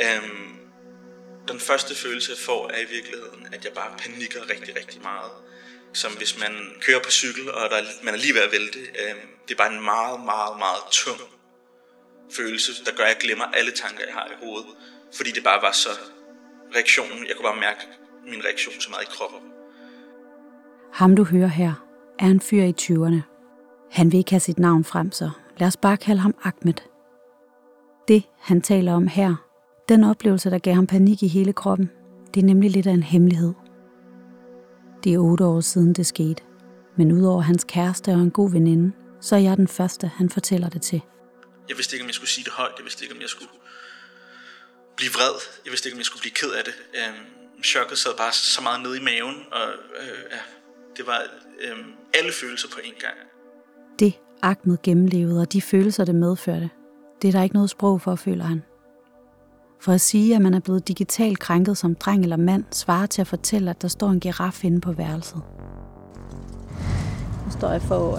Øhm, den første følelse, jeg får, er i virkeligheden, at jeg bare panikker rigtig, rigtig meget. Som hvis man kører på cykel, og der, man er lige ved at vælte. Øhm, det er bare en meget, meget, meget tung følelse, der gør, at jeg glemmer alle tanker, jeg har i hovedet. Fordi det bare var så reaktionen. Jeg kunne bare mærke min reaktion så meget i kroppen. Ham du hører her, er en fyr i 20'erne. Han vil ikke have sit navn frem, så lad os bare kalde ham Ahmed. Det, han taler om her, den oplevelse, der gav ham panik i hele kroppen, det er nemlig lidt af en hemmelighed. Det er otte år siden det skete, men udover hans kæreste og en god veninde, så er jeg den første, han fortæller det til. Jeg vidste ikke, om jeg skulle sige det højt. Jeg vidste ikke, om jeg skulle blive vred. Jeg vidste ikke, om jeg skulle blive ked af det. Øhm, chokket sad bare så meget nede i maven, og øh, ja, det var øh, alle følelser på en gang. Det Ahmed gennemlevede, og de følelser, det medførte, det er der ikke noget sprog for, føler han. For at sige, at man er blevet digitalt krænket som dreng eller mand, svarer til at fortælle, at der står en giraf inde på værelset. Nu står jeg for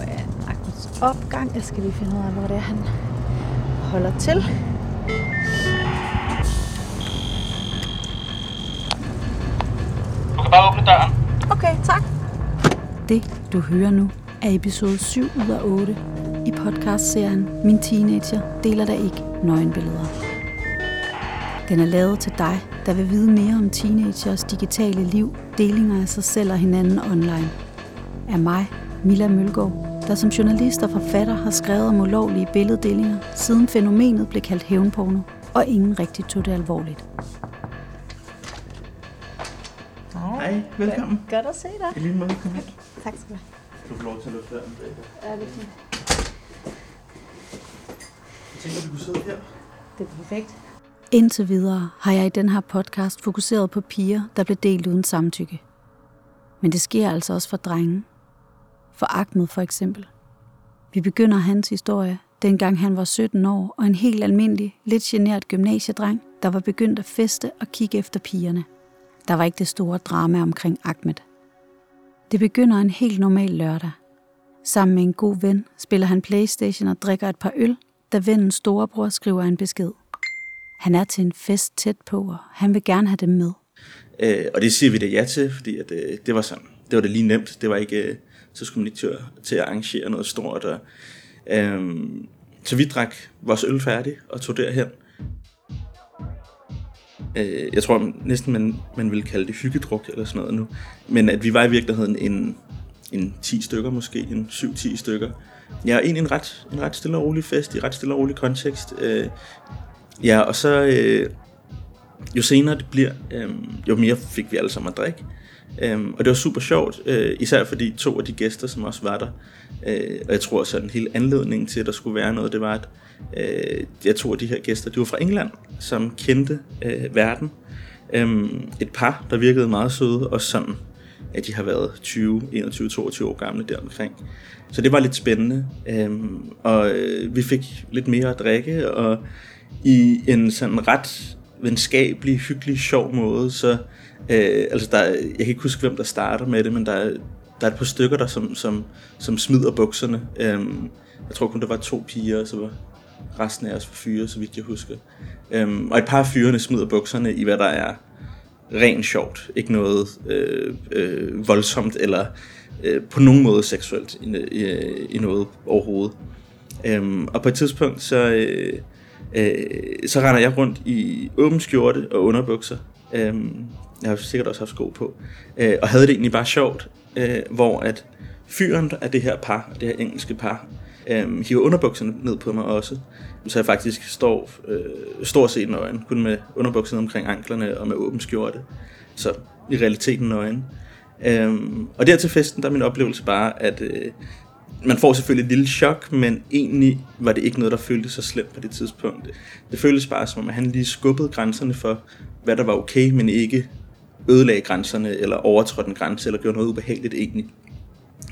Ahmeds opgang. Jeg skal lige finde ud af, hvor det er, han holder til. Du kan bare åbne døren. Okay, tak. Det, du hører nu, er episode 7 ud af 8 i podcastserien Min Teenager deler der ikke nøgenbilleder. Den er lavet til dig, der vil vide mere om teenagers digitale liv, delinger af sig selv og hinanden online. Af mig, Mila Mølgaard, der som journalist og forfatter har skrevet om ulovlige billeddelinger, siden fænomenet blev kaldt hævnporno, og ingen rigtig tog det alvorligt. Hej, velkommen. Godt at se dig. I lige måde, kom ind. Tak skal du Du får lov til at lukke døren have. Ja, det er fint. Jeg tænker, vi kunne sidde her. Det er perfekt. Indtil videre har jeg i den her podcast fokuseret på piger, der blev delt uden samtykke. Men det sker altså også for drenge. For Ahmed for eksempel. Vi begynder hans historie, dengang han var 17 år og en helt almindelig, lidt genert gymnasiedreng, der var begyndt at feste og kigge efter pigerne. Der var ikke det store drama omkring Ahmed. Det begynder en helt normal lørdag. Sammen med en god ven spiller han Playstation og drikker et par øl, da vennens storebror skriver en besked. Han er til en fest tæt på, og han vil gerne have dem med. Øh, og det siger vi da ja til, fordi at, øh, det var sådan, det var det lige nemt. Det var ikke, øh, så skulle man ikke til, at- til at arrangere noget stort. Og, øh, så vi drak vores øl færdig og tog derhen. Øh, jeg tror næsten, man, man ville kalde det hyggedruk eller sådan noget nu. Men at vi var i virkeligheden en, en 10 stykker måske, en 7-10 stykker. Ja, egentlig en ret, en ret stille og rolig fest, i ret stille og rolig kontekst. Øh, ja, og så... Øh, jo senere det bliver, øh, jo mere fik vi alle sammen at drikke. Øhm, og det var super sjovt, øh, især fordi to af de gæster, som også var der, øh, og jeg tror sådan hele anledningen til, at der skulle være noget, det var, at øh, jeg to af de her gæster, de var fra England, som kendte øh, verden. Øhm, et par, der virkede meget søde, og sådan, at de har været 20, 21, 22 år gamle deromkring. Så det var lidt spændende, øhm, og øh, vi fik lidt mere at drikke, og i en sådan ret venskabelig, hyggelig, sjov måde, så øh, altså der, jeg kan ikke huske, hvem der starter med det, men der er, der er et par stykker, der som, som, som smider bukserne. Øhm, jeg tror kun, der var to piger, og så var resten af os var fyre, så vidt jeg husker. Øhm, og et par af fyrene smider bukserne i, hvad der er rent sjovt. Ikke noget øh, øh, voldsomt eller øh, på nogen måde seksuelt i, i, i noget overhovedet. Øhm, og på et tidspunkt, så, øh, øh, så render jeg rundt i åben skjorte og underbukser. Øh, jeg har sikkert også haft sko på. Øh, og havde det egentlig bare sjovt, øh, hvor at fyren af det her par, det her engelske par, øh, hiver underbukserne ned på mig også. Så jeg faktisk står øh, stort set nøgen, kun med underbukserne omkring anklerne og med åben skjorte. Så i realiteten nøgen. Øhm, og der til festen, der er min oplevelse bare, at øh, man får selvfølgelig et lille chok, men egentlig var det ikke noget, der føltes så slemt på det tidspunkt. Det føltes bare som om, at han lige skubbede grænserne for, hvad der var okay, men ikke ødelagde grænserne, eller overtrådte en grænse, eller gjorde noget ubehageligt egentlig.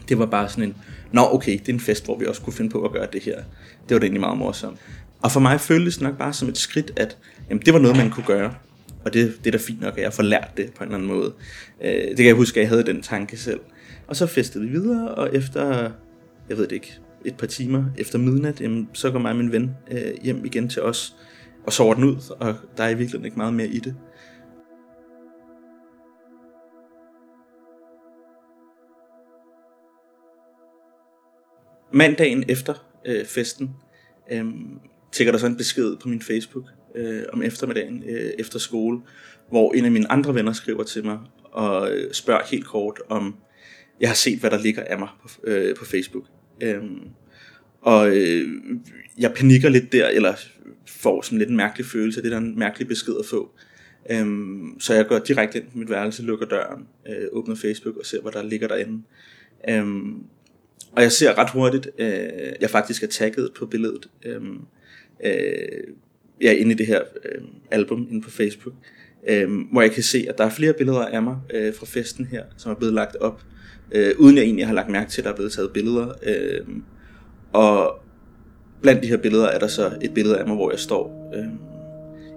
Det var bare sådan en, nå okay, det er en fest, hvor vi også kunne finde på at gøre det her. Det var det egentlig meget morsomt. Og for mig føltes det nok bare som et skridt, at jamen, det var noget, man kunne gøre. Og det, det er da fint nok, at jeg får lært det på en eller anden måde. Øh, det kan jeg huske, at jeg havde den tanke selv. Og så festede vi videre, og efter, jeg ved det ikke, et par timer efter midnat, jamen, så går mig og min ven øh, hjem igen til os. og sover den ud, og der er i virkeligheden ikke meget mere i det. Mandagen efter øh, festen øh, tækker der så en besked på min Facebook øh, om eftermiddagen øh, efter skole, hvor en af mine andre venner skriver til mig og øh, spørger helt kort om jeg har set hvad der ligger af mig på, øh, på Facebook. Øhm, og øh, jeg panikker lidt der, eller får sådan lidt en mærkelig følelse, det er en mærkelig besked at få. Øhm, så jeg går direkte ind på mit værelse, lukker døren, øh, åbner Facebook og ser, hvad der ligger derinde. Øhm, og jeg ser ret hurtigt, øh, jeg faktisk er tagget på billedet, øh, øh, ja, inde i det her øh, album inde på Facebook, øh, hvor jeg kan se, at der er flere billeder af mig øh, fra festen her, som er blevet lagt op, øh, uden jeg egentlig har lagt mærke til, at der er blevet taget billeder. Øh, og blandt de her billeder er der så et billede af mig, hvor jeg står øh,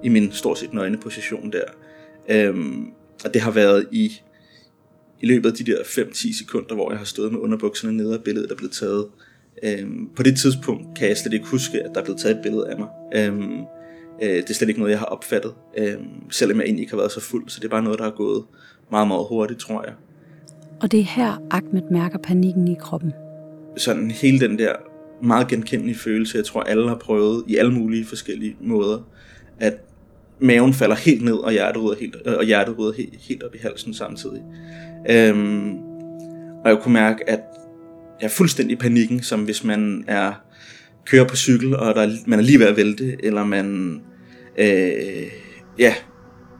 i min stort set nøgne position der. Øh, og det har været i, i løbet af de der 5-10 sekunder, hvor jeg har stået med underbukserne nede, og billedet er blevet taget. Øh, på det tidspunkt kan jeg slet ikke huske, at der er blevet taget et billede af mig. Øh, øh, det er slet ikke noget, jeg har opfattet, øh, selvom jeg egentlig ikke har været så fuld, så det er bare noget, der er gået meget, meget hurtigt, tror jeg. Og det er her, Ahmed mærker panikken i kroppen. Sådan hele den der meget genkendelige følelse, jeg tror alle har prøvet i alle mulige forskellige måder, at maven falder helt ned, og hjertet rydder helt, øh, og hjertet rydder helt, helt op i halsen samtidig. Øhm, og jeg kunne mærke, at jeg er fuldstændig i panikken, som hvis man er kører på cykel, og der, man er lige ved at vælte, eller man, øh, ja,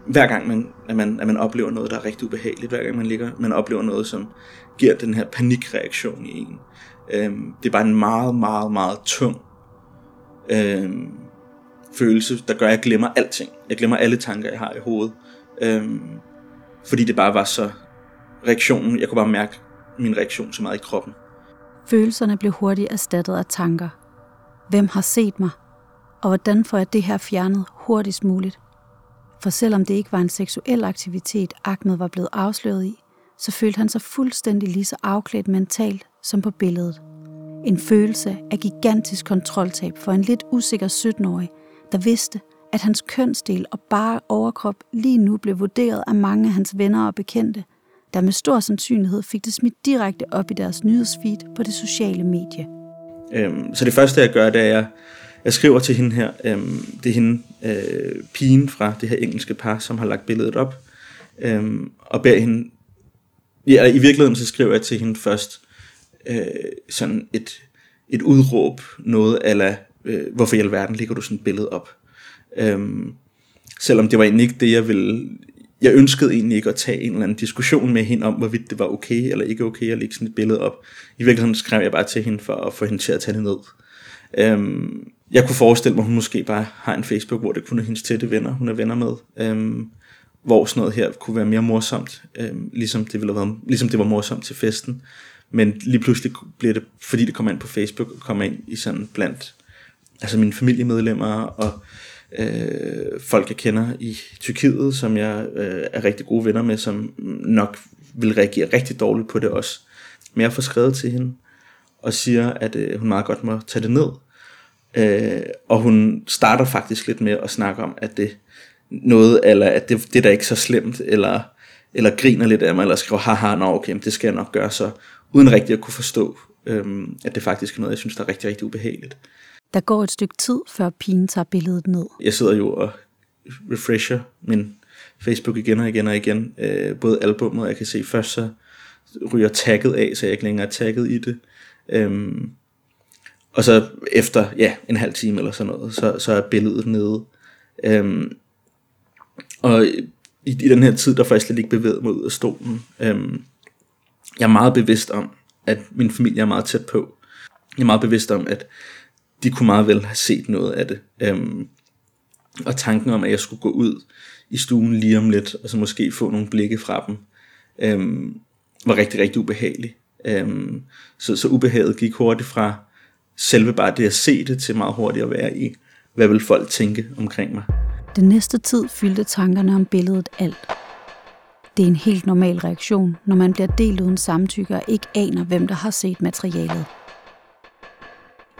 hver gang man, at man, at man oplever noget, der er rigtig ubehageligt, hver gang man ligger, man oplever noget, som giver den her panikreaktion i en. Øhm, det er bare en meget, meget, meget tung øhm, følelse, der gør, at jeg glemmer alting. Jeg glemmer alle tanker, jeg har i hovedet. Øhm, fordi det bare var så reaktionen, jeg kunne bare mærke min reaktion så meget i kroppen. Følelserne blev hurtigt erstattet af tanker. Hvem har set mig? Og hvordan får jeg det her fjernet hurtigst muligt? For selvom det ikke var en seksuel aktivitet, Ahmed var blevet afsløret i, så følte han sig fuldstændig lige så afklædt mentalt som på billedet. En følelse af gigantisk kontroltab for en lidt usikker 17-årig, der vidste, at hans kønsdel og bare overkrop lige nu blev vurderet af mange af hans venner og bekendte, der med stor sandsynlighed fik det smidt direkte op i deres nyhedsfeed på det sociale medie. Øhm, så det første, jeg gør, det er, at jeg, jeg skriver til hende her, øhm, det er hende, øh, pigen fra det her engelske par, som har lagt billedet op, øhm, og beder hende, ja, i virkeligheden så skriver jeg til hende først, øh, sådan et, et udråb, noget ala, øh, hvorfor i alverden ligger du sådan et billede op? Øhm, selvom det var egentlig ikke det, jeg ville... Jeg ønskede egentlig ikke at tage en eller anden diskussion med hende om, hvorvidt det var okay eller ikke okay at lægge sådan et billede op. I virkeligheden skrev jeg bare til hende for at få hende til at tage det ned. Øhm, jeg kunne forestille mig, at hun måske bare har en Facebook, hvor det kun er hendes tætte venner, hun er venner med. Øhm, hvor sådan noget her kunne være mere morsomt, øhm, ligesom, det ville have været, ligesom det var morsomt til festen. Men lige pludselig bliver det, fordi det kommer ind på Facebook, og kommer ind i sådan blandt altså mine familiemedlemmer og øh, folk, jeg kender i Tyrkiet, som jeg øh, er rigtig gode venner med, som nok vil reagere rigtig dårligt på det også. Men jeg får skrevet til hende og siger, at øh, hun meget godt må tage det ned. Øh, og hun starter faktisk lidt med at snakke om, at det noget, eller at det, det er da ikke så slemt, eller, eller griner lidt af mig, eller skriver, haha, nå okay, det skal jeg nok gøre så uden rigtig at kunne forstå, øhm, at det faktisk er noget, jeg synes, der er rigtig, rigtig ubehageligt. Der går et stykke tid, før pigen tager billedet ned. Jeg sidder jo og refresher min Facebook igen og igen og igen. Øh, både albumet, og jeg kan se først, så ryger tagget af, så jeg ikke længere er tagget i det. Øhm, og så efter ja, en halv time eller sådan noget, så, så er billedet nede. Øhm, og i, i den her tid, der får jeg slet ikke bevæget mig ud af stolen. Øhm, jeg er meget bevidst om, at min familie er meget tæt på. Jeg er meget bevidst om, at de kunne meget vel have set noget af det. Øhm, og tanken om, at jeg skulle gå ud i stuen lige om lidt, og så måske få nogle blikke fra dem, øhm, var rigtig, rigtig ubehagelig. Øhm, så, så ubehaget gik hurtigt fra selve bare det at se det, til meget hurtigt at være i, hvad vil folk tænke omkring mig. Den næste tid fyldte tankerne om billedet alt. Det er en helt normal reaktion, når man bliver delt uden samtykke og ikke aner, hvem der har set materialet.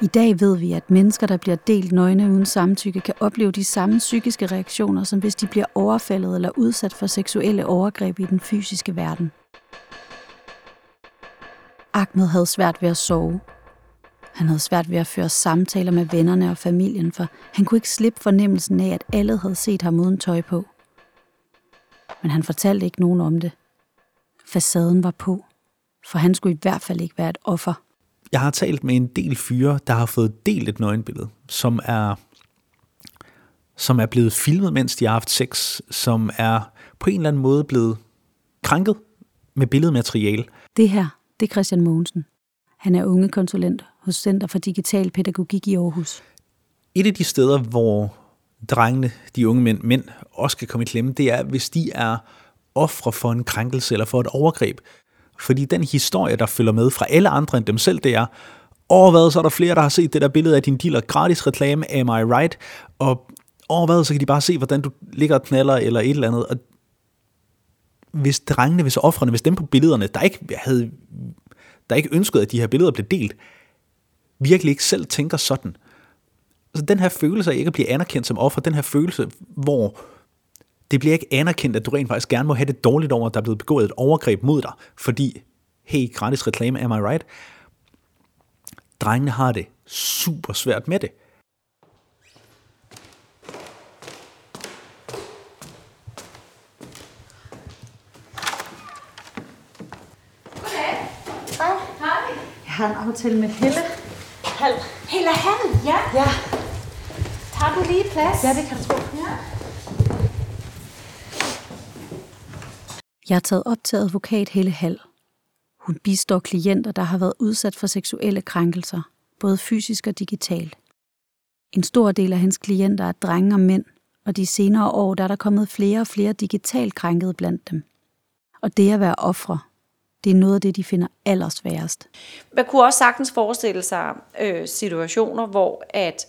I dag ved vi, at mennesker, der bliver delt nøgne uden samtykke, kan opleve de samme psykiske reaktioner, som hvis de bliver overfaldet eller udsat for seksuelle overgreb i den fysiske verden. Ahmed havde svært ved at sove. Han havde svært ved at føre samtaler med vennerne og familien, for han kunne ikke slippe fornemmelsen af, at alle havde set ham uden tøj på. Men han fortalte ikke nogen om det. Facaden var på, for han skulle i hvert fald ikke være et offer. Jeg har talt med en del fyre, der har fået delt et nøgenbillede, som er, som er blevet filmet, mens de har haft sex, som er på en eller anden måde blevet krænket med billedmateriale. Det her, det er Christian Mogensen. Han er unge konsulent hos Center for Digital Pædagogik i Aarhus. Et af de steder, hvor drengene, de unge mænd, mænd også kan komme i klemme, det er, hvis de er ofre for en krænkelse eller for et overgreb. Fordi den historie, der følger med fra alle andre end dem selv, det er, og hvad, så er der flere, der har set det der billede af din dealer, gratis reklame, am I right? Og over hvad, så kan de bare se, hvordan du ligger og knaller eller et eller andet. Og hvis drengene, hvis offrene, hvis dem på billederne, der ikke havde der ikke ønskede, at de her billeder blev delt, virkelig ikke selv tænker sådan. Altså den her følelse af ikke at blive anerkendt som offer, den her følelse, hvor det bliver ikke anerkendt, at du rent faktisk gerne må have det dårligt over, at der er blevet begået et overgreb mod dig, fordi, hey, gratis reklame, am I right? Drengene har det super svært med det. Har en aftale med Helle. Hal. Helle Hal, ja. Ja. Tager du lige plads? Ja, det kan du tro. Ja. Jeg er taget op til advokat Helle Hall. Hun bistår klienter, der har været udsat for seksuelle krænkelser, både fysisk og digitalt. En stor del af hendes klienter er drenge og mænd, og de senere år der er der kommet flere og flere digitalt krænkede blandt dem. Og det at være ofre, det er noget af det, de finder allersværest. Man kunne også sagtens forestille sig øh, situationer, hvor at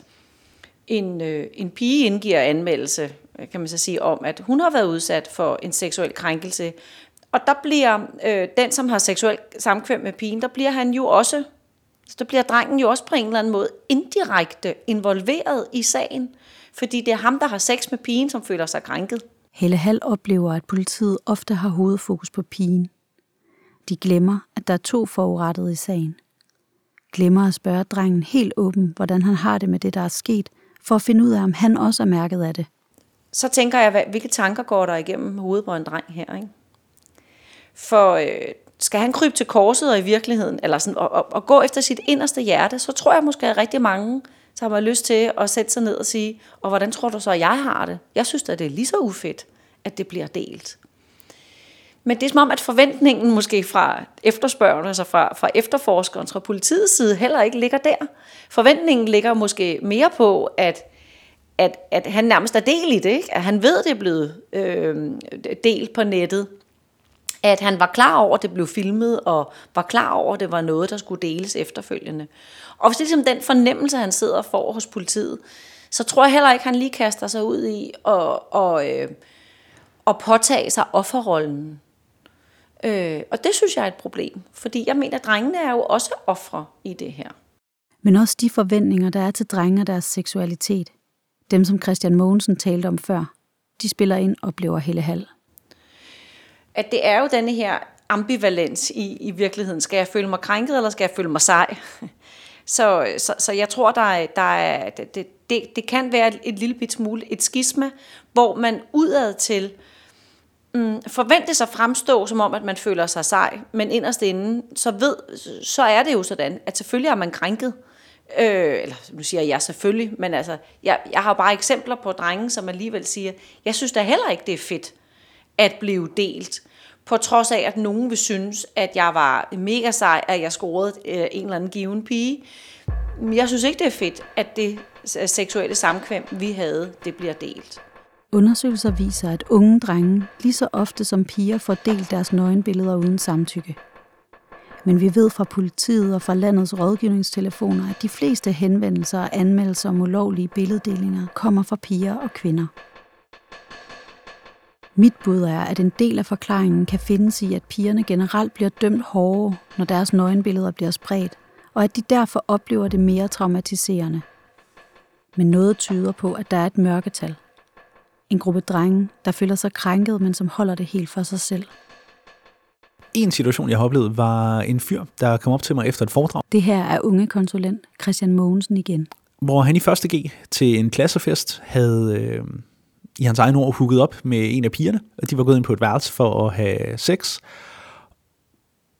en, øh, en pige indgiver anmeldelse, kan man så sige, om, at hun har været udsat for en seksuel krænkelse. Og der bliver øh, den, som har seksuel samkvem med pigen, der bliver han jo også, så der bliver drengen jo også på en eller anden måde indirekte involveret i sagen, fordi det er ham, der har sex med pigen, som føler sig krænket. Helle Hall oplever, at politiet ofte har hovedfokus på pigen. De glemmer, at der er to forurettede i sagen. Glemmer at spørge drengen helt åben, hvordan han har det med det, der er sket, for at finde ud af, om han også er mærket af det. Så tænker jeg, hvilke tanker går der igennem hovedet på en dreng her, ikke? For øh, skal han krybe til korset og i virkeligheden, eller sådan, og, og, og gå efter sit inderste hjerte, så tror jeg måske, at rigtig mange tager har lyst til at sætte sig ned og sige, og hvordan tror du så, at jeg har det? Jeg synes at det er lige så ufedt, at det bliver delt. Men det er som om, at forventningen måske fra efterspørgerne, altså fra, fra efterforskeren, fra politiets side, heller ikke ligger der. Forventningen ligger måske mere på, at, at, at han nærmest er del i det, ikke? at han ved, at det er blevet øh, delt på nettet, at han var klar over, at det blev filmet, og var klar over, at det var noget, der skulle deles efterfølgende. Og hvis det er ligesom den fornemmelse, han sidder og får hos politiet, så tror jeg heller ikke, at han lige kaster sig ud i at, og, øh, at påtage sig offerrollen. Øh, og det synes jeg er et problem, fordi jeg mener, at drengene er jo også ofre i det her. Men også de forventninger, der er til drenge og deres seksualitet. Dem, som Christian Mogensen talte om før, de spiller ind, oplever Helle Hall. At det er jo denne her ambivalens i, i virkeligheden. Skal jeg føle mig krænket, eller skal jeg føle mig sej? Så, så, så jeg tror, der er, der er, det, det, det kan være et, et lille bit smule et skisma, hvor man udad til mm, forventes at fremstå som om, at man føler sig sej, men inderst inden, så, ved, så er det jo sådan, at selvfølgelig er man krænket. Øh, eller nu siger jeg selvfølgelig, men altså, jeg, jeg har bare eksempler på drenge, som alligevel siger, jeg synes da heller ikke, det er fedt at blive delt. På trods af, at nogen vil synes, at jeg var mega sej, at jeg scorede øh, en eller anden given pige. Jeg synes ikke, det er fedt, at det seksuelle samkvem, vi havde, det bliver delt. Undersøgelser viser, at unge drenge lige så ofte som piger får delt deres nøgenbilleder uden samtykke. Men vi ved fra politiet og fra landets rådgivningstelefoner, at de fleste henvendelser og anmeldelser om ulovlige billeddelinger kommer fra piger og kvinder. Mit bud er, at en del af forklaringen kan findes i, at pigerne generelt bliver dømt hårdere, når deres nøgenbilleder bliver spredt, og at de derfor oplever det mere traumatiserende. Men noget tyder på, at der er et mørketal. En gruppe drenge, der føler sig krænket, men som holder det helt for sig selv. En situation, jeg har oplevet, var en fyr, der kom op til mig efter et foredrag. Det her er unge konsulent Christian Mogensen igen. Hvor han i første G til en klassefest havde øh, i hans egen ord hugget op med en af pigerne, og de var gået ind på et værelse for at have sex.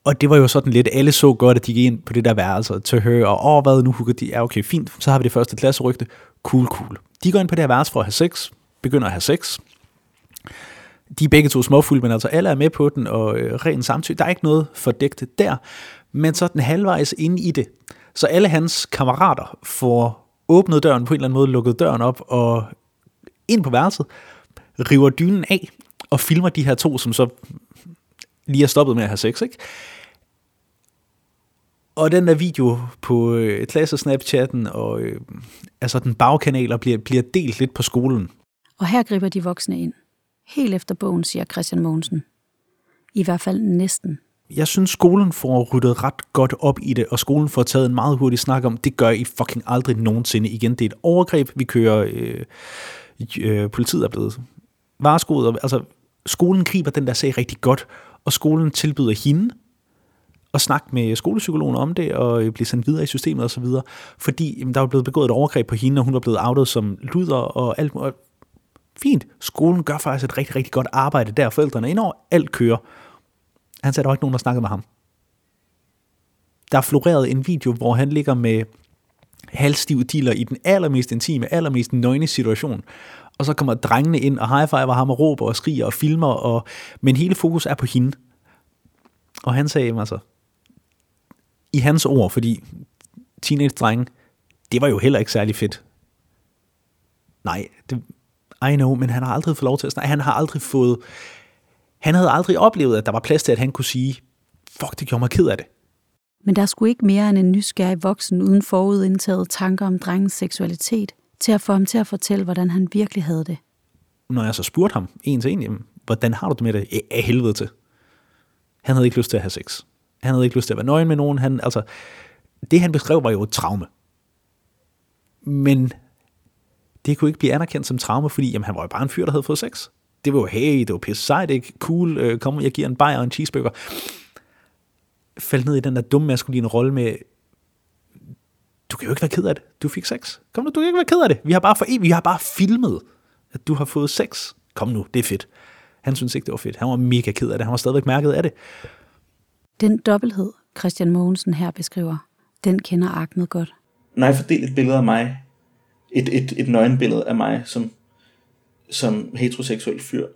Og det var jo sådan lidt, alle så godt, at de gik ind på det der værelse til at høre, og åh, hvad, nu hugger de, ja okay, fint, så har vi det første klasserygte, cool, cool. De går ind på det her værelse for at have sex, begynder at have sex. De er begge to småfulde, men altså alle er med på den, og øh, ren samtykke. Der er ikke noget fordækt der. Men så den halvvejs inde i det, så alle hans kammerater får åbnet døren på en eller anden måde, lukket døren op, og ind på værelset, river dynen af, og filmer de her to, som så lige er stoppet med at have sex, ikke? Og den der video på øh, klasse Snapchatten og øh, altså den bagkanaler bliver, bliver delt lidt på skolen. Og her griber de voksne ind. Helt efter bogen, siger Christian Mogensen. I hvert fald næsten. Jeg synes, skolen får ryddet ret godt op i det, og skolen får taget en meget hurtig snak om, det gør I fucking aldrig nogensinde igen. Det er et overgreb, vi kører, øh, øh, politiet er blevet vareskoet. Altså, skolen griber den der sag rigtig godt, og skolen tilbyder hende at snakke med skolepsykologen om det, og øh, blive sendt videre i systemet osv., fordi jamen, der var blevet begået et overgreb på hende, og hun var blevet outet som luder og alt og Fint, skolen gør faktisk et rigtig, rigtig godt arbejde der, forældrene indover, alt kører. Han sagde, der var ikke nogen, der snakkede med ham. Der florerede en video, hvor han ligger med halvstiv dealer i den allermest intime, allermest nøgne situation. Og så kommer drengene ind og high-fiver ham og råber og skriger og filmer, og, men hele fokus er på hende. Og han sagde altså, i hans ord, fordi teenage-drenge, det var jo heller ikke særlig fedt. Nej, det, i know, men han har aldrig fået lov til at snakke. Han har aldrig fået... Han havde aldrig oplevet, at der var plads til, at han kunne sige, fuck, det gjorde mig ked af det. Men der skulle ikke mere end en nysgerrig voksen uden forudindtaget tanker om drengens seksualitet, til at få ham til at fortælle, hvordan han virkelig havde det. Når jeg så spurgte ham en til en, jamen, hvordan har du det med det? Af helvede til. Han havde ikke lyst til at have sex. Han havde ikke lyst til at være nøgen med nogen. Han, altså, det han beskrev var jo et traume. Men det kunne ikke blive anerkendt som traume, fordi jamen, han var jo bare en fyr, der havde fået sex. Det var jo, hey, det var pisse sejt, ikke? Cool, øh, kom, jeg giver en bajer og en cheeseburger. Faldt ned i den der dumme maskuline rolle med, du kan jo ikke være ked af det. Du fik sex. Kom nu, du kan ikke være ked af det. Vi har bare, for, vi har bare filmet, at du har fået sex. Kom nu, det er fedt. Han synes ikke, det var fedt. Han var mega ked af det. Han var stadigvæk mærket af det. Den dobbelthed, Christian Mogensen her beskriver, den kender Ahmed godt. Når jeg fordeler et billede af mig, et, et, et nøgenbillede af mig som, som heteroseksuel fyr,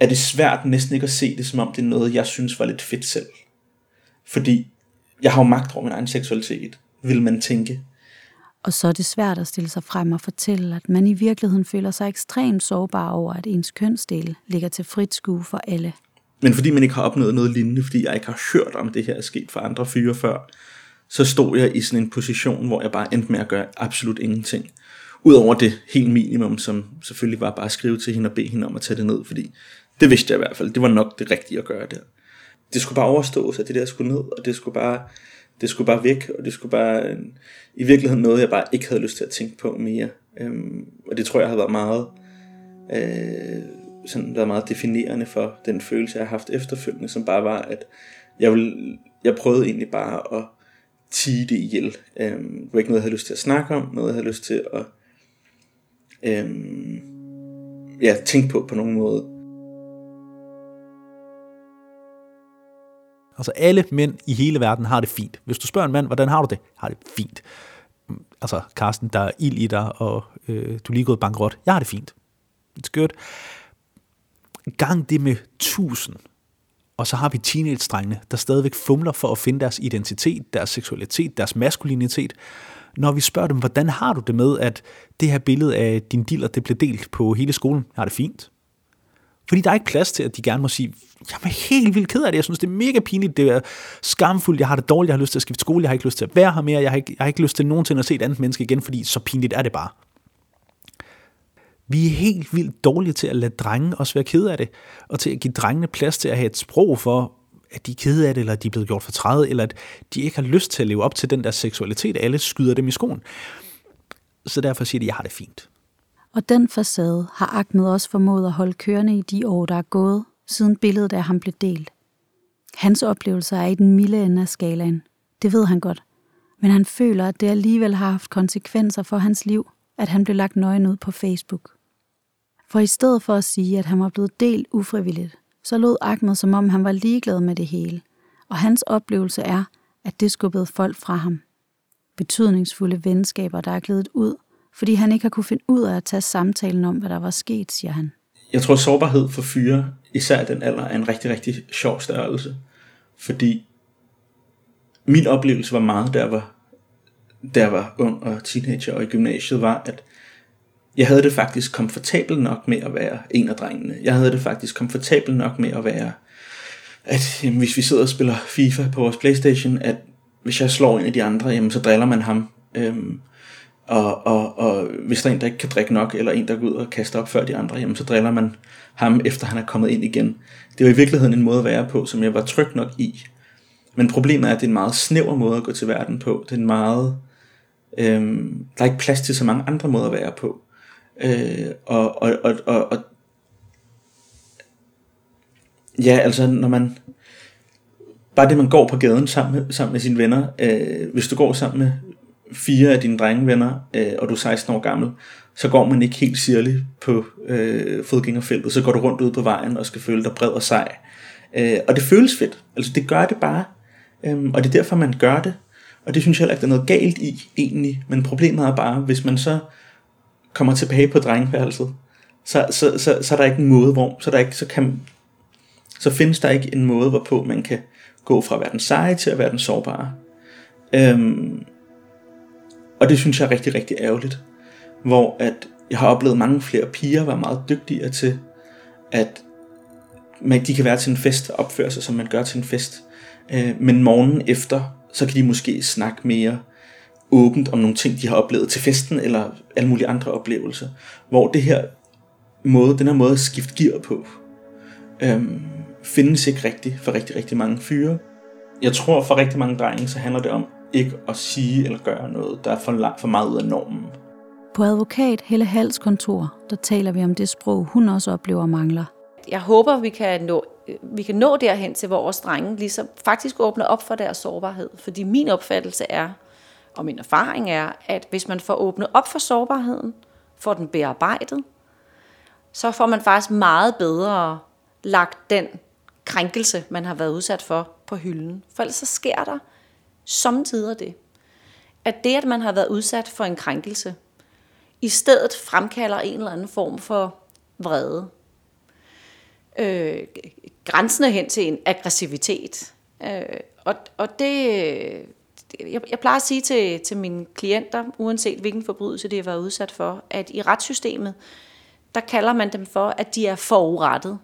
er det svært næsten ikke at se det, som om det er noget, jeg synes var lidt fedt selv. Fordi jeg har jo magt over min egen seksualitet, vil man tænke. Og så er det svært at stille sig frem og fortælle, at man i virkeligheden føler sig ekstremt sårbar over, at ens kønsdel ligger til frit skue for alle. Men fordi man ikke har opnået noget lignende, fordi jeg ikke har hørt om det her er sket for andre fyre før, så stod jeg i sådan en position, hvor jeg bare endte med at gøre absolut ingenting. Udover det helt minimum, som selvfølgelig var bare at skrive til hende og bede hende om at tage det ned, fordi det vidste jeg i hvert fald, det var nok det rigtige at gøre der. Det skulle bare overstås, at det der skulle ned, og det skulle bare, det skulle bare væk, og det skulle bare, i virkeligheden noget, jeg bare ikke havde lyst til at tænke på mere. Øhm, og det tror jeg har været meget, øh, sådan været meget definerende for den følelse, jeg har haft efterfølgende, som bare var, at jeg, ville, jeg prøvede egentlig bare at tige det ihjel. Øhm, det var ikke noget, jeg havde lyst til at snakke om, noget, jeg havde lyst til at øhm, ja, tænke på på nogen måde. Altså alle mænd i hele verden har det fint. Hvis du spørger en mand, hvordan har du det? Har det fint. Altså, Carsten, der er ild i dig, og øh, du er lige gået bankrot. Jeg har det fint. It's good. Gang det med tusind. Og så har vi teenage-drengene, der stadigvæk fumler for at finde deres identitet, deres seksualitet, deres maskulinitet. Når vi spørger dem, hvordan har du det med, at det her billede af din diller, det blev delt på hele skolen? Har det fint? Fordi der er ikke plads til, at de gerne må sige, jeg er helt vildt ked af det, jeg synes, det er mega pinligt, det er skamfuldt, jeg har det dårligt, jeg har lyst til at skifte skole, jeg har ikke lyst til at være her mere, jeg har ikke, jeg har ikke lyst til nogensinde at se et andet menneske igen, fordi så pinligt er det bare. Vi er helt vildt dårlige til at lade drenge også være kede af det, og til at give drengene plads til at have et sprog for, at de er kede af det, eller at de er blevet gjort for træde, eller at de ikke har lyst til at leve op til den der seksualitet. Alle skyder dem i skoen. Så derfor siger de, at jeg har det fint. Og den facade har Ahmed også formået at holde kørende i de år, der er gået, siden billedet af ham blev delt. Hans oplevelser er i den milde ende af skalaen. Det ved han godt. Men han føler, at det alligevel har haft konsekvenser for hans liv, at han blev lagt nøgen ud på Facebook. For i stedet for at sige, at han var blevet delt ufrivilligt, så lød Ahmed som om han var ligeglad med det hele. Og hans oplevelse er, at det skubbede folk fra ham. Betydningsfulde venskaber, der er glædet ud, fordi han ikke har kunne finde ud af at tage samtalen om, hvad der var sket, siger han. Jeg tror, sårbarhed for fyre, især den alder, er en rigtig, rigtig sjov størrelse. Fordi min oplevelse var meget, der var, der var ung og teenager og i gymnasiet, var, at jeg havde det faktisk komfortabelt nok med at være en af drengene. Jeg havde det faktisk komfortabelt nok med at være, at jamen, hvis vi sidder og spiller FIFA på vores Playstation, at hvis jeg slår en af de andre, jamen, så driller man ham. Øhm, og, og, og hvis der er en, der ikke kan drikke nok, eller en, der går ud og kaster op før de andre, jamen, så driller man ham, efter han er kommet ind igen. Det var i virkeligheden en måde at være på, som jeg var tryg nok i. Men problemet er, at det er en meget snæver måde at gå til verden på. Det er en meget... Øhm, der er ikke plads til så mange andre måder at være på. Øh, og, og, og, og, og ja, altså når man bare det man går på gaden sammen med, sammen med sine venner, øh, hvis du går sammen med fire af dine drengevenner, øh, og du er 16 år gammel, så går man ikke helt sirligt på øh, fodgængerfeltet, så går du rundt ud på vejen og skal føle dig bred og sej. Øh, og det føles fedt, altså det gør det bare, øh, og det er derfor man gør det, og det synes jeg heller ikke, der er noget galt i egentlig, men problemet er bare, hvis man så kommer tilbage på drengeværelset, så, så, så, så er der ikke en måde, hvor, så, der ikke, så, kan, så findes der ikke en måde, hvorpå man kan gå fra at være den seje til at være den sårbare. Øhm, og det synes jeg er rigtig, rigtig ærgerligt. Hvor at jeg har oplevet mange flere piger være meget dygtigere til, at man, de kan være til en fest og opføre sig, som man gør til en fest. Øh, men morgenen efter, så kan de måske snakke mere åbent om nogle ting, de har oplevet til festen, eller alle mulige andre oplevelser. Hvor det her måde, den her måde at skifte gear på, øhm, findes ikke rigtigt for rigtig, rigtig mange fyre. Jeg tror for rigtig mange drenge, så handler det om ikke at sige eller gøre noget, der er for, langt, for meget ud af normen. På advokat Helle Hals kontor, der taler vi om det sprog, hun også oplever mangler. Jeg håber, vi kan nå, vi kan nå derhen til, hvor vores drenge ligesom faktisk åbner op for deres sårbarhed. Fordi min opfattelse er, og min erfaring er, at hvis man får åbnet op for sårbarheden, får den bearbejdet, så får man faktisk meget bedre lagt den krænkelse, man har været udsat for, på hylden. For ellers så sker der samtidig det, at det, at man har været udsat for en krænkelse, i stedet fremkalder en eller anden form for vrede. Øh, grænsende hen til en aggressivitet. Øh, og, og det, jeg, jeg plejer at sige til, til mine klienter, uanset hvilken forbrydelse de har været udsat for, at i retssystemet, der kalder man dem for, at de er forurettet.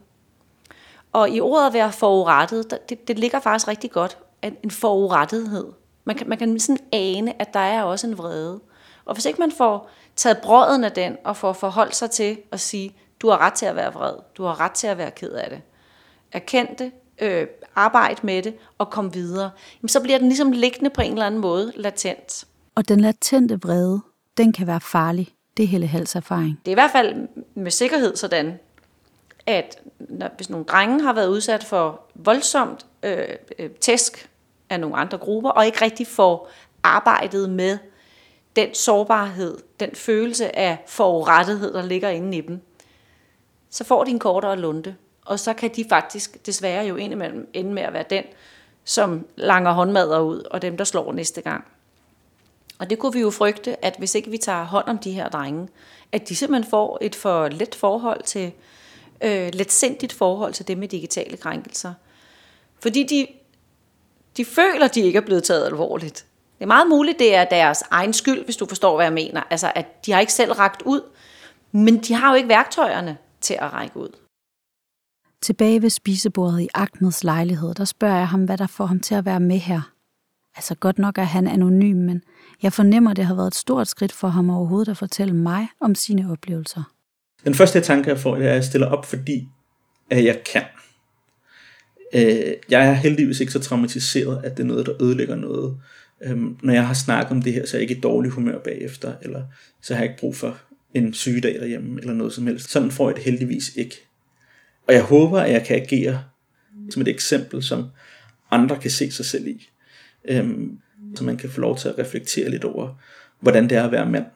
Og i ordet at være forurettet, det, det ligger faktisk rigtig godt, at en forurettethed. Man kan, man kan sådan ane, at der er også en vrede. Og hvis ikke man får taget brøden af den, og får forholdt sig til at sige, du har ret til at være vred, du har ret til at være ked af det. Erkend det, øh, arbejde med det og komme videre, jamen, så bliver den ligesom liggende på en eller anden måde latent. Og den latente vrede, den kan være farlig. Det er Helle Hals erfaring. Det er i hvert fald med sikkerhed sådan, at når, hvis nogle drenge har været udsat for voldsomt øh, øh, tæsk af nogle andre grupper, og ikke rigtig får arbejdet med den sårbarhed, den følelse af forurettethed, der ligger inde i dem, så får de en kortere lunde. Og så kan de faktisk desværre jo indimellem ende med at være den, som langer håndmadder ud, og dem, der slår næste gang. Og det kunne vi jo frygte, at hvis ikke vi tager hånd om de her drenge, at de simpelthen får et for let forhold til, øh, let sindigt forhold til det med digitale krænkelser. Fordi de, de føler, de ikke er blevet taget alvorligt. Det er meget muligt, det er deres egen skyld, hvis du forstår, hvad jeg mener. Altså, at de har ikke selv ragt ud, men de har jo ikke værktøjerne til at række ud. Tilbage ved spisebordet i Ahmeds lejlighed, der spørger jeg ham, hvad der får ham til at være med her. Altså godt nok er han anonym, men jeg fornemmer, at det har været et stort skridt for ham overhovedet at fortælle mig om sine oplevelser. Den første tanke, jeg får, det er, at jeg stiller op, fordi at jeg kan. Øh, jeg er heldigvis ikke så traumatiseret, at det er noget, der ødelægger noget. Øhm, når jeg har snakket om det her, så er jeg ikke i dårlig humør bagefter, eller så har jeg ikke brug for en sygedag derhjemme, eller noget som helst. Sådan får jeg det heldigvis ikke. Og jeg håber, at jeg kan agere som et eksempel, som andre kan se sig selv i. Øhm, så man kan få lov til at reflektere lidt over, hvordan det er at være mand,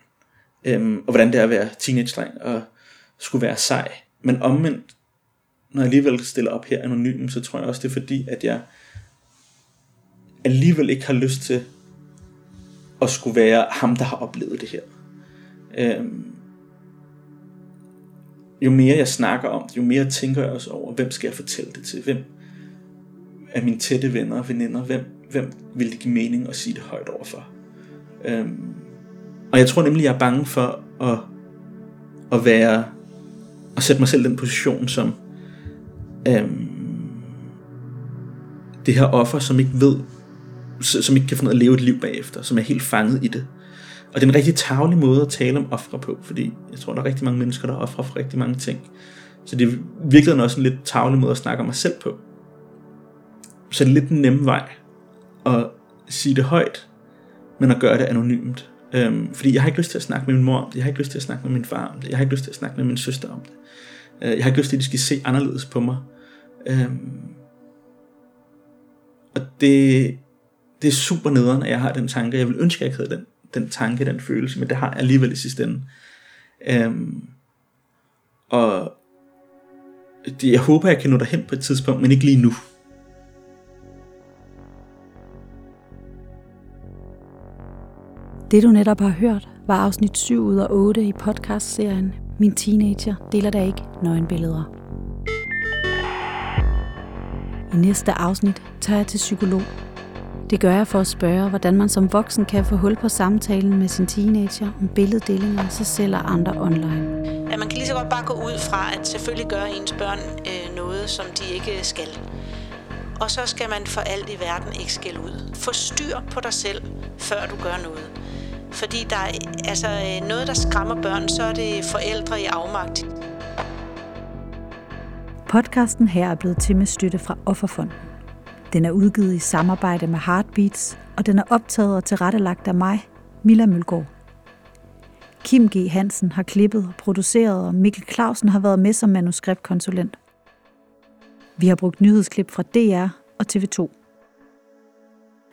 øhm, og hvordan det er at være teenage-dreng, og skulle være sej. Men omvendt, når jeg alligevel stiller op her anonym, så tror jeg også, det er fordi, at jeg alligevel ikke har lyst til at skulle være ham, der har oplevet det her. Øhm, jo mere jeg snakker om det, jo mere tænker jeg også over, hvem skal jeg fortælle det til? Hvem er mine tætte venner og veninder? Hvem, hvem vil det give mening at sige det højt overfor? Øhm, og jeg tror nemlig, jeg er bange for at, at være at sætte mig selv i den position som øhm, det her offer, som ikke ved, som ikke kan finde ud af at leve et liv bagefter, som er helt fanget i det. Og det er en rigtig tavlig måde at tale om ofre på, fordi jeg tror, der er rigtig mange mennesker, der ofrer for rigtig mange ting. Så det er virkelig også en lidt tavlig måde at snakke om mig selv på. Så det er lidt en nem vej at sige det højt, men at gøre det anonymt. Øhm, fordi jeg har ikke lyst til at snakke med min mor om det, jeg har ikke lyst til at snakke med min far om det, jeg har ikke lyst til at snakke med min søster om det. Øh, jeg har ikke lyst til, at de skal se anderledes på mig. Øhm, og det, det er super nederen, at jeg har den tanke. Jeg vil ønske, at jeg ikke havde den, den tanke, den følelse, men det har jeg alligevel i sidste ende. Øhm, og det, jeg håber, jeg kan nå derhen på et tidspunkt, men ikke lige nu. Det du netop har hørt, var afsnit 7 ud af 8 i podcastserien Min teenager deler da ikke nøgenbilleder. I næste afsnit tager jeg til psykolog. Det gør jeg for at spørge, hvordan man som voksen kan få hul på samtalen med sin teenager om billeddelinger af sig selv og andre online. Ja, man kan lige så godt bare gå ud fra, at selvfølgelig gør ens børn øh, noget, som de ikke skal. Og så skal man for alt i verden ikke skælde ud. Få styr på dig selv, før du gør noget. Fordi der er altså, øh, noget, der skræmmer børn, så er det forældre i afmagt. Podcasten her er blevet til med støtte fra Offerfonden. Den er udgivet i samarbejde med Heartbeats, og den er optaget og tilrettelagt af mig, Milla Mølgaard. Kim G. Hansen har klippet og produceret, og Mikkel Clausen har været med som manuskriptkonsulent. Vi har brugt nyhedsklip fra DR og TV2.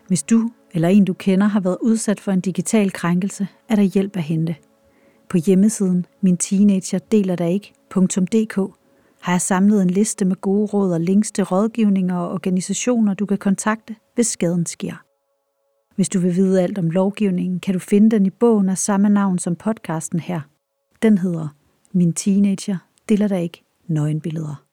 Hvis du eller en du kender har været udsat for en digital krænkelse, er der hjælp at hente. På hjemmesiden min har jeg samlet en liste med gode råd og links til rådgivninger og organisationer, du kan kontakte, hvis skaden sker. Hvis du vil vide alt om lovgivningen, kan du finde den i bogen af samme navn som podcasten her. Den hedder Min teenager deler der ikke nøgenbilleder.